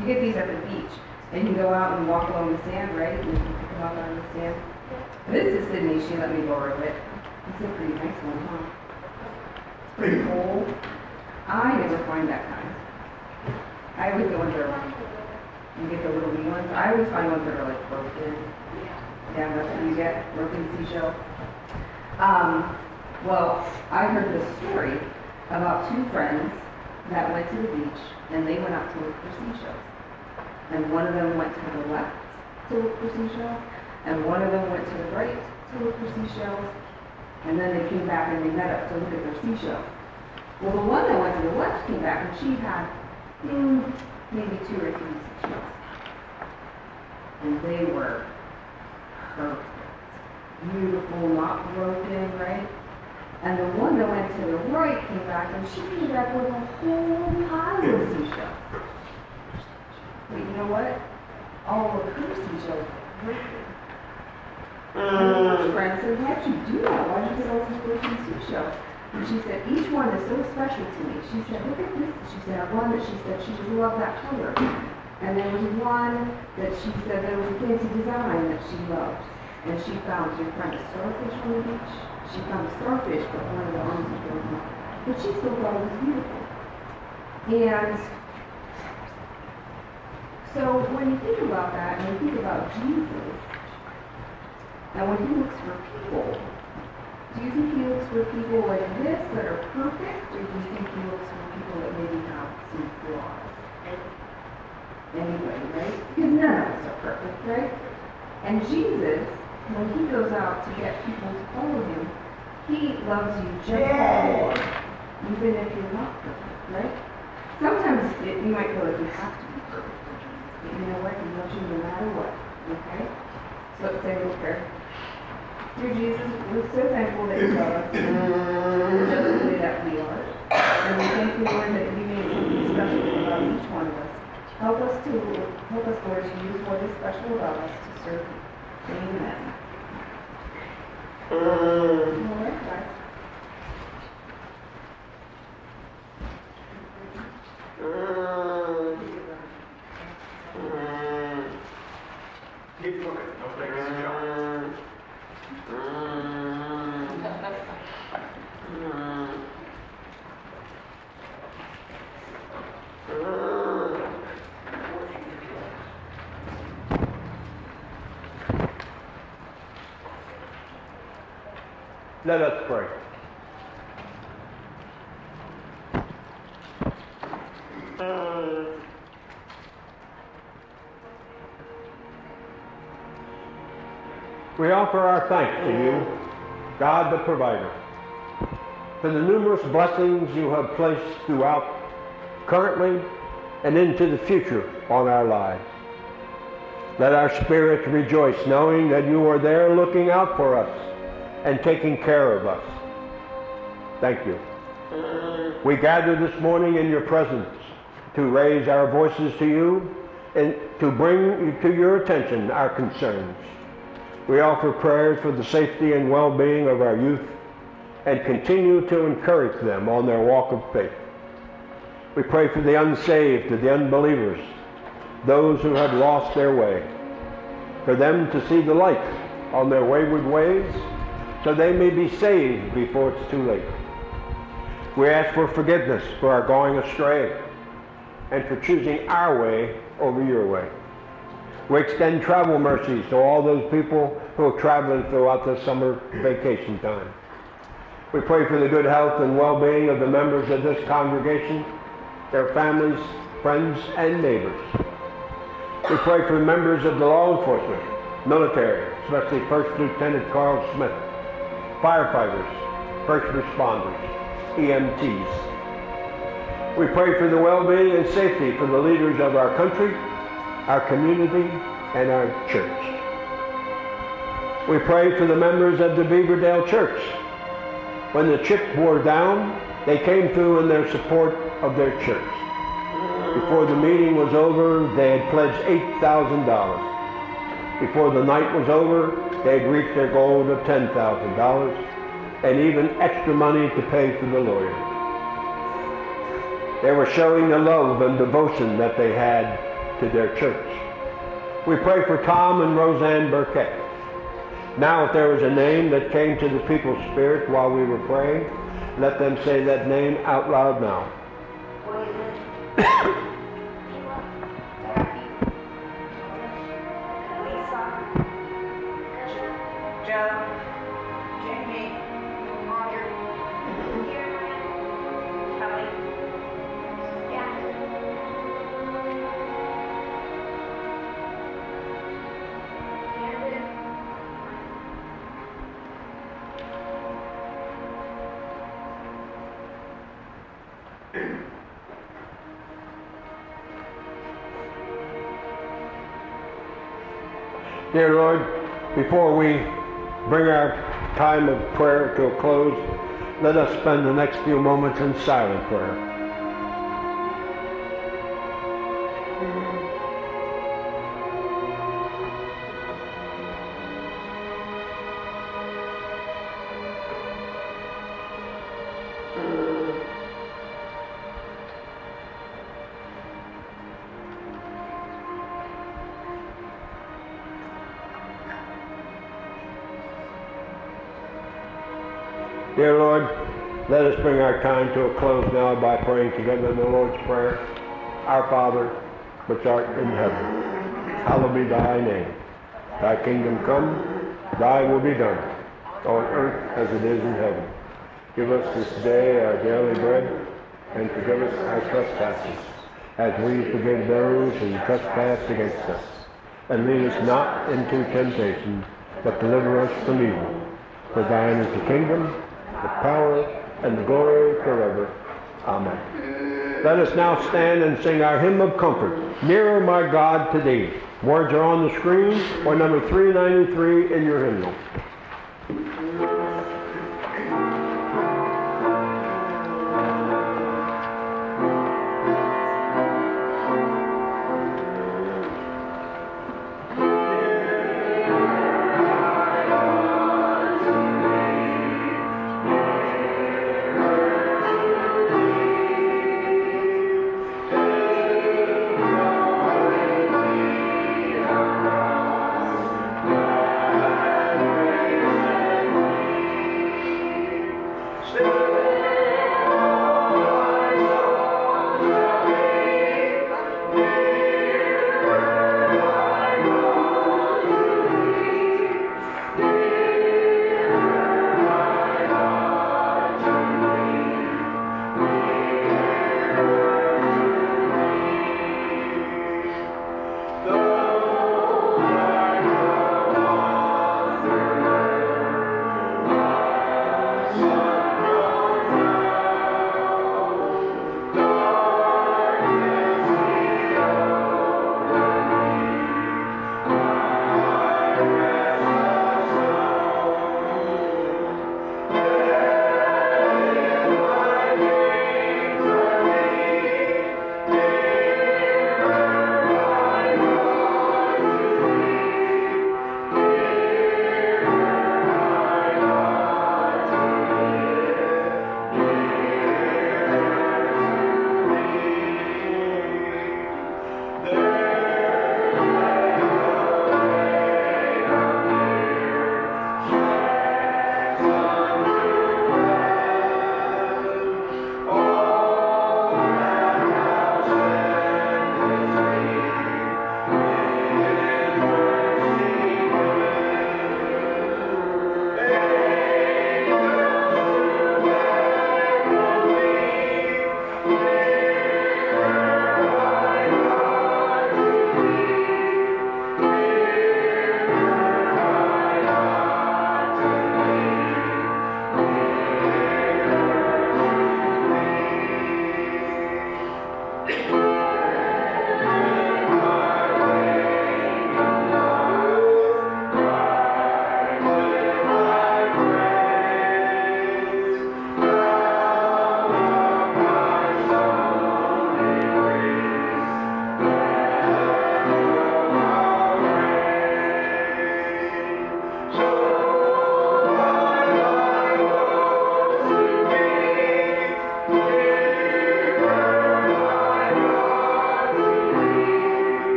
You get these at the beach, and you go out and walk along the sand, right? And you can pick them up on the sand. This is Sydney, she let me borrow it. It's a pretty nice one, huh? It's pretty cool. I never find that kind. I always go under, you get the little wee ones. I always find ones that are like broken. Yeah, that's what you get, broken seashells. Um, well, I heard this story about two friends that went to the beach and they went out to look for seashells. And one of them went to the left to look for seashells, and one of them went to the right to look for seashells, and then they came back and they met up to look at their seashells. Well, the one that went to the left came back and she had, hmm, maybe two or three seashells. And they were perfect. Beautiful, not broken, right? And the one that went to the right came back and she came back with a whole pile of seashells. But you know what? All of her mm. seashells were broken. And her friend said, why'd you do that? Why'd you get all these broken seashells? And she said, each one is so special to me. She said, look at this. She said, I one that she said she just loved that color. And there was one that she said there was a fancy design that she loved. And she found, your friend, a starfish on the beach. She found a starfish, but one of the arms was broken off. But she still thought it was beautiful. And so when you think about that, and you think about Jesus, and when he looks for people, do you think he looks for people like this that are perfect, or do you think he looks for people that maybe have some flaws? Anyway, right? Because none of us are perfect, right? And Jesus, when he goes out to get people to follow him, he loves you just you are, even if you're not perfect, right? Sometimes it, you might feel like you have to be perfect but you know what? He loves you no matter what, okay? So let's say a little prayer. Dear Jesus, we're so thankful that you love us just the way that we are. And we thank you, Lord, that you made something special about each one of us. Help us to, help us, Lord, to use what is special about us to serve you. Amen. All right, guys. Keep looking, don't make us jump. Let us pray. We offer our thanks to you, God the provider, for the numerous blessings you have placed throughout, currently, and into the future on our lives. Let our spirits rejoice knowing that you are there looking out for us and taking care of us. Thank you. We gather this morning in your presence to raise our voices to you and to bring to your attention our concerns. We offer prayers for the safety and well-being of our youth and continue to encourage them on their walk of faith. We pray for the unsaved, the unbelievers, those who have lost their way, for them to see the light on their wayward ways so they may be saved before it's too late. We ask for forgiveness for our going astray and for choosing our way over your way. We extend travel mercies to all those people who are traveling throughout the summer vacation time. We pray for the good health and well-being of the members of this congregation, their families, friends, and neighbors. We pray for members of the law enforcement, military, especially First Lieutenant Carl Smith, firefighters, first responders, EMTs. We pray for the well-being and safety for the leaders of our country, our community, and our church. We pray for the members of the Beaverdale Church. When the chip wore down, they came through in their support of their church. Before the meeting was over, they had pledged $8,000. Before the night was over, they had reached their goal of $10,000 and even extra money to pay for the lawyer. They were showing the love and devotion that they had to their church. We pray for Tom and Roseanne Burkett. Now, if there was a name that came to the people's spirit while we were praying, let them say that name out loud now. Dear Lord, before we bring our time of prayer to a close, let us spend the next few moments in silent prayer. Dear Lord, let us bring our time to a close now by praying together in the Lord's Prayer. Our Father, which art in heaven, hallowed be thy name. Thy kingdom come, thy will be done, on earth as it is in heaven. Give us this day our daily bread, and forgive us our trespasses, as we forgive those who trespass against us. And lead us not into temptation, but deliver us from evil. For thine is the kingdom, the power, and the glory forever. Amen. Let us now stand and sing our hymn of comfort, Nearer My God to Thee. Words are on the screen, or number 393 in your hymnal.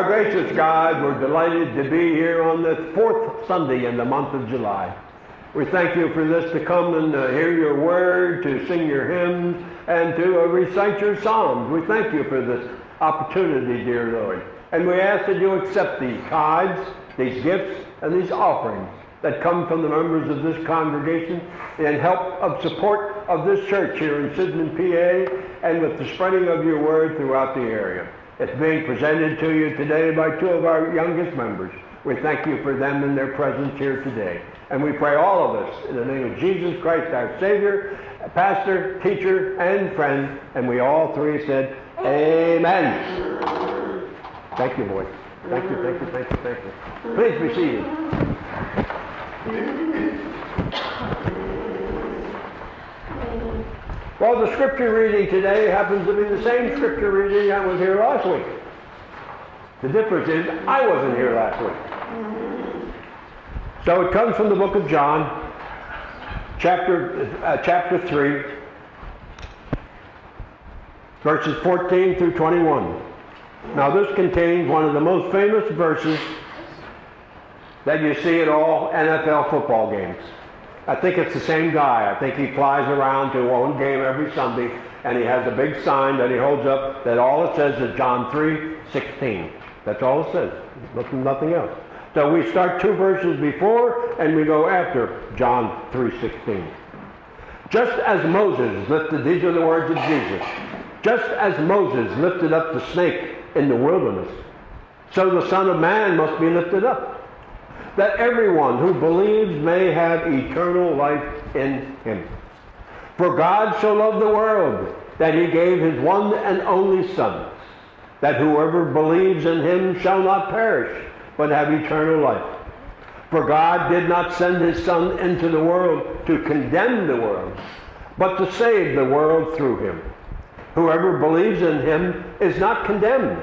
Our gracious God, we're delighted to be here on the fourth Sunday in the month of July. We thank you for this to come and uh, hear your word, to sing your hymns, and to uh, recite your psalms. We thank you for this opportunity, dear Lord. And we ask that you accept these tithes, these gifts, and these offerings that come from the members of this congregation in help of support of this church here in Sydenham, PA, and with the spreading of your word throughout the area. It's being presented to you today by two of our youngest members. We thank you for them and their presence here today. And we pray all of us in the name of Jesus Christ, our Savior, pastor, teacher, and friend. And we all three said, Amen. Thank you, boys. Thank you, thank you, thank you, thank you. Please be seated. Well, the scripture reading today happens to be the same scripture reading I was here last week. The difference is I wasn't here last week. So it comes from the book of John, chapter, uh, chapter 3, verses 14 through 21. Now, this contains one of the most famous verses that you see at all NFL football games. I think it's the same guy. I think he flies around to one game every Sunday, and he has a big sign that he holds up that all it says is John 3, 16. That's all it says. Nothing, nothing else. So we start two verses before, and we go after John 3, 16. Just as Moses lifted, these are the words of Jesus, just as Moses lifted up the snake in the wilderness, so the Son of Man must be lifted up that everyone who believes may have eternal life in him. For God so loved the world that he gave his one and only Son, that whoever believes in him shall not perish, but have eternal life. For God did not send his Son into the world to condemn the world, but to save the world through him. Whoever believes in him is not condemned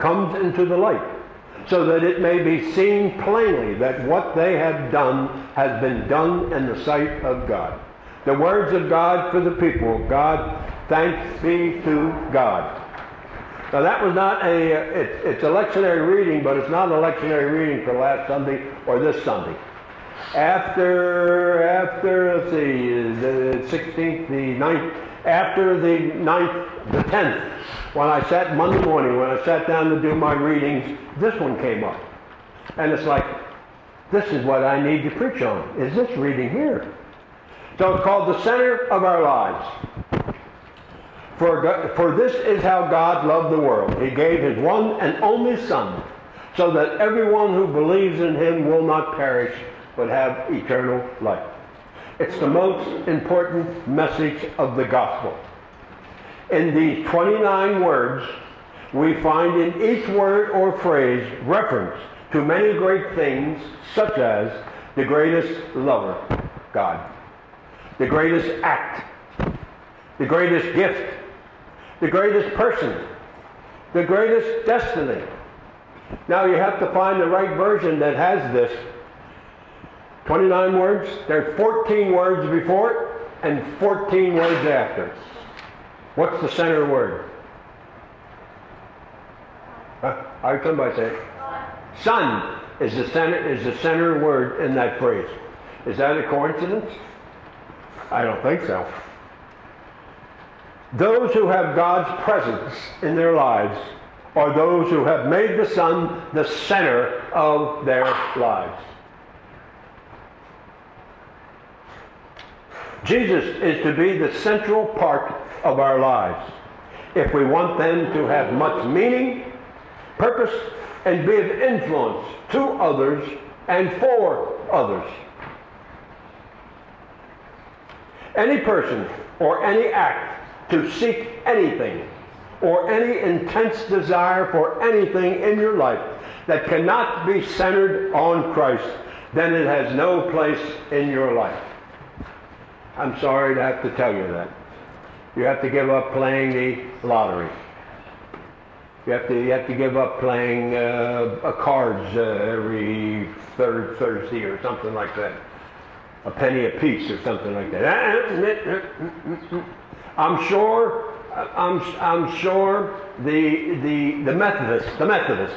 comes into the light, so that it may be seen plainly that what they have done has been done in the sight of God. The words of God for the people God, thanks be to God. Now that was not a, it, it's a lectionary reading, but it's not a lectionary reading for last Sunday or this Sunday. After, after, let's see, the 16th, the 9th, after the 9th, the 10th, when I sat Monday morning, when I sat down to do my readings, this one came up. And it's like, this is what I need to preach on, is this reading here. So it's called the center of our lives. For, God, for this is how God loved the world. He gave his one and only Son, so that everyone who believes in him will not perish, but have eternal life. It's the most important message of the gospel. In these 29 words, we find in each word or phrase reference to many great things, such as the greatest lover, God, the greatest act, the greatest gift, the greatest person, the greatest destiny. Now you have to find the right version that has this. 29 words, there's 14 words before it and 14 words after. What's the center word? I heard somebody say it. Son is the center is the center word in that phrase. Is that a coincidence? I don't think so. Those who have God's presence in their lives are those who have made the Son the center of their lives. Jesus is to be the central part of our lives if we want them to have much meaning, purpose, and be of influence to others and for others. Any person or any act to seek anything or any intense desire for anything in your life that cannot be centered on Christ, then it has no place in your life. I'm sorry to have to tell you that. You have to give up playing the lottery. You have to, you have to give up playing uh, cards uh, every third Thursday or something like that. A penny a piece or something like that. I'm sure, I'm, I'm sure the, the, the Methodists, the Methodists,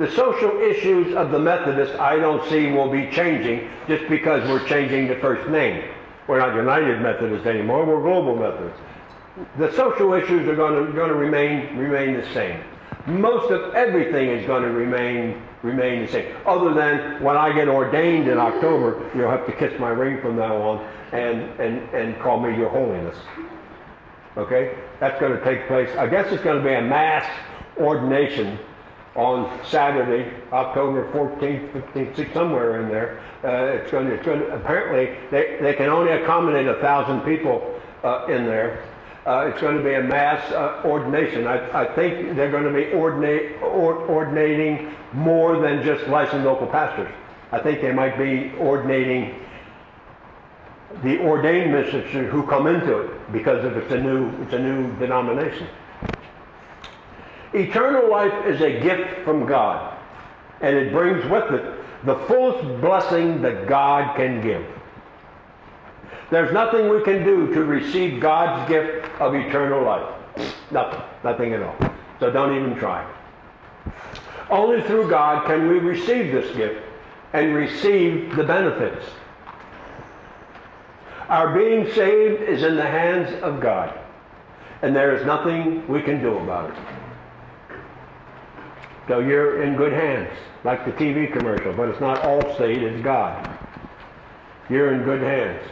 the social issues of the Methodists I don't see will be changing just because we're changing the first name. We're not United Methodists anymore, we're Global Methodists the social issues are going to, going to remain, remain the same. Most of everything is going to remain, remain the same. Other than when I get ordained in October, you'll have to kiss my ring from now on and, and, and call me Your Holiness. Okay? That's going to take place. I guess it's going to be a mass ordination on Saturday, October 14th, 15th, somewhere in there. Uh, it's going to, it's going to, apparently, they, they can only accommodate a thousand people uh, in there. Uh, it's going to be a mass uh, ordination. I, I, think they're going to be ordinate, or, ordinating more than just licensed local pastors. I think they might be ordinating the ordained ministers who come into it because of it's a new it's a new denomination. Eternal life is a gift from God, and it brings with it the fullest blessing that God can give. There's nothing we can do to receive God's gift of eternal life. Nothing. Nothing at all. So don't even try. Only through God can we receive this gift and receive the benefits. Our being saved is in the hands of God, and there is nothing we can do about it. So you're in good hands, like the TV commercial, but it's not Allstate, it's God. You're in good hands.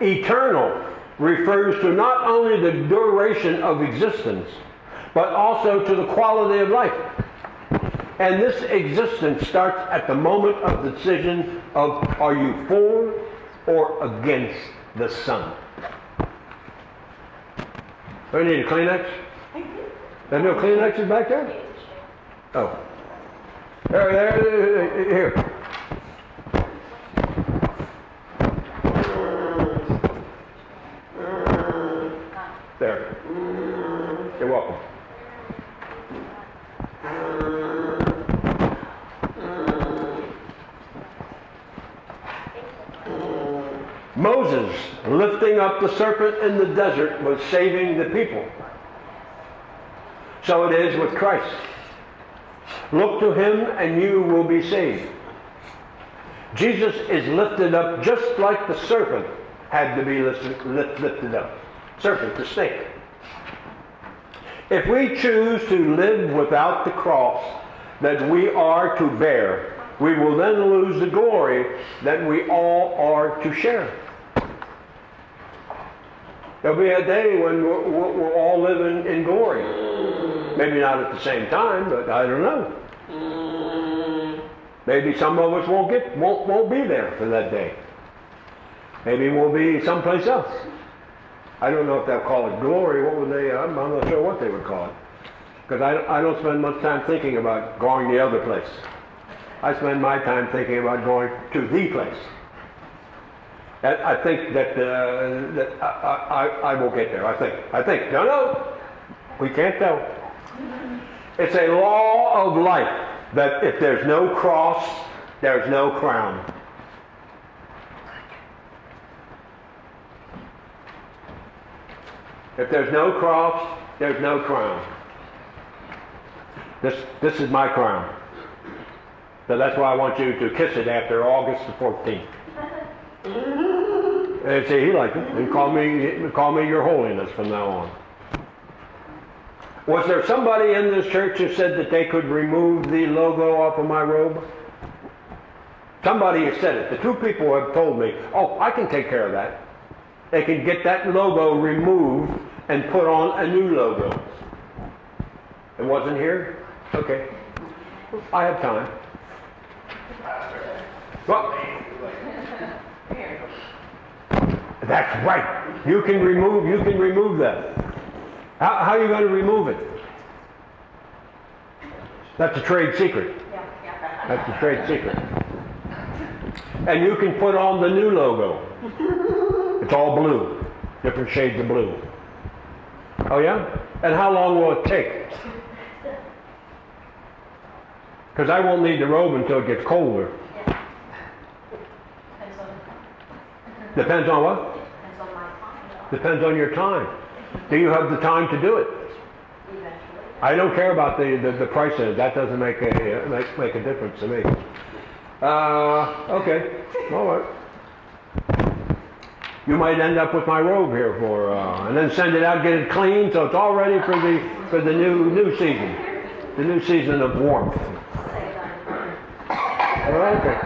Eternal refers to not only the duration of existence, but also to the quality of life. And this existence starts at the moment of the decision of are you for or against the Son? Do I need a Kleenex? There's no Kleenexes back there? Oh. There, there, here. There. You're welcome. Moses, lifting up the serpent in the desert, was saving the people. So it is with Christ. Look to him and you will be saved. Jesus is lifted up just like the serpent had to be lifted up serpent, the snake. If we choose to live without the cross, that we are to bear, we will then lose the glory that we all are to share. There'll be a day when we're, we're all living in glory. Maybe not at the same time, but I don't know. Maybe some of us won't get won't won't be there for that day. Maybe we'll be someplace else. I don't know if they'll call it glory. What would they? I'm, I'm not sure what they would call it. Because I, I don't spend much time thinking about going the other place. I spend my time thinking about going to the place. And I think that, uh, that I, I, I- I will get there. I think. I think. No, no. We can't tell. It's a law of life that if there's no cross, there's no crown. If there's no cross, there's no crown. This, this is my crown. So that's why I want you to kiss it after August the 14th. And say, he liked it. And call me, call me your holiness from now on. Was there somebody in this church who said that they could remove the logo off of my robe? Somebody has said it. The two people have told me, oh, I can take care of that. They can get that logo removed and put on a new logo. It wasn't here? Okay. I have time. Well, that's right. You can remove, you can remove that. How, how are you going to remove it? That's a trade secret. That's a trade secret. And you can put on the new logo. It's all blue, different shades of blue. Oh yeah? And how long will it take? Because I won't need the robe until it gets colder. Depends on what? Depends on, my time. Depends on your time. Do you have the time to do it? I don't care about the, the, the price of it. That doesn't make a, make, make a difference to me. Uh, okay. All right. You might end up with my robe here for, uh, and then send it out, get it clean, so it's all ready for the, for the new, new season. The new season of warmth. Okay.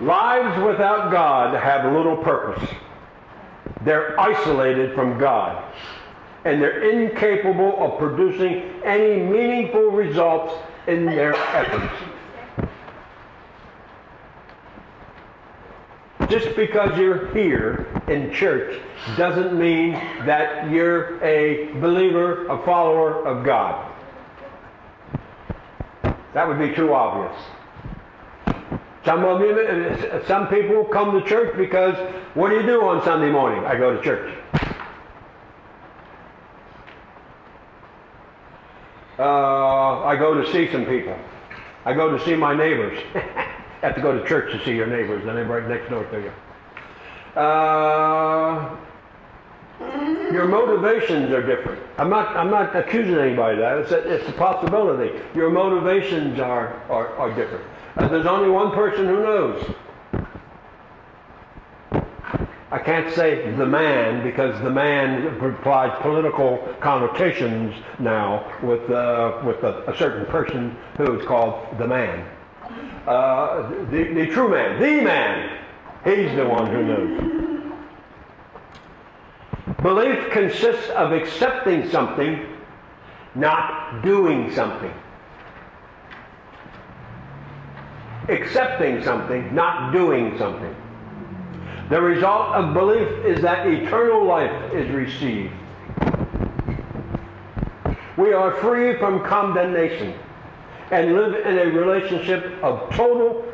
Lives without God have little purpose. They're isolated from God. And they're incapable of producing any meaningful results in their efforts. Just because you're here in church doesn't mean that you're a believer, a follower of God. That would be too obvious. Some of you, some people come to church because what do you do on Sunday morning? I go to church. Uh, I go to see some people. I go to see my neighbors. have to go to church to see your neighbors. They live right next door to you. Uh, your motivations are different. I'm not, I'm not accusing anybody of that. It's a, it's a possibility. Your motivations are, are, are different. Uh, there's only one person who knows. I can't say the man because the man implies political connotations now with, uh, with a, a, certain person who is called the man. Uh, the, the true man, the man, he's the one who knows. Belief consists of accepting something, not doing something. Accepting something, not doing something. The result of belief is that eternal life is received. We are free from condemnation and live in a relationship of total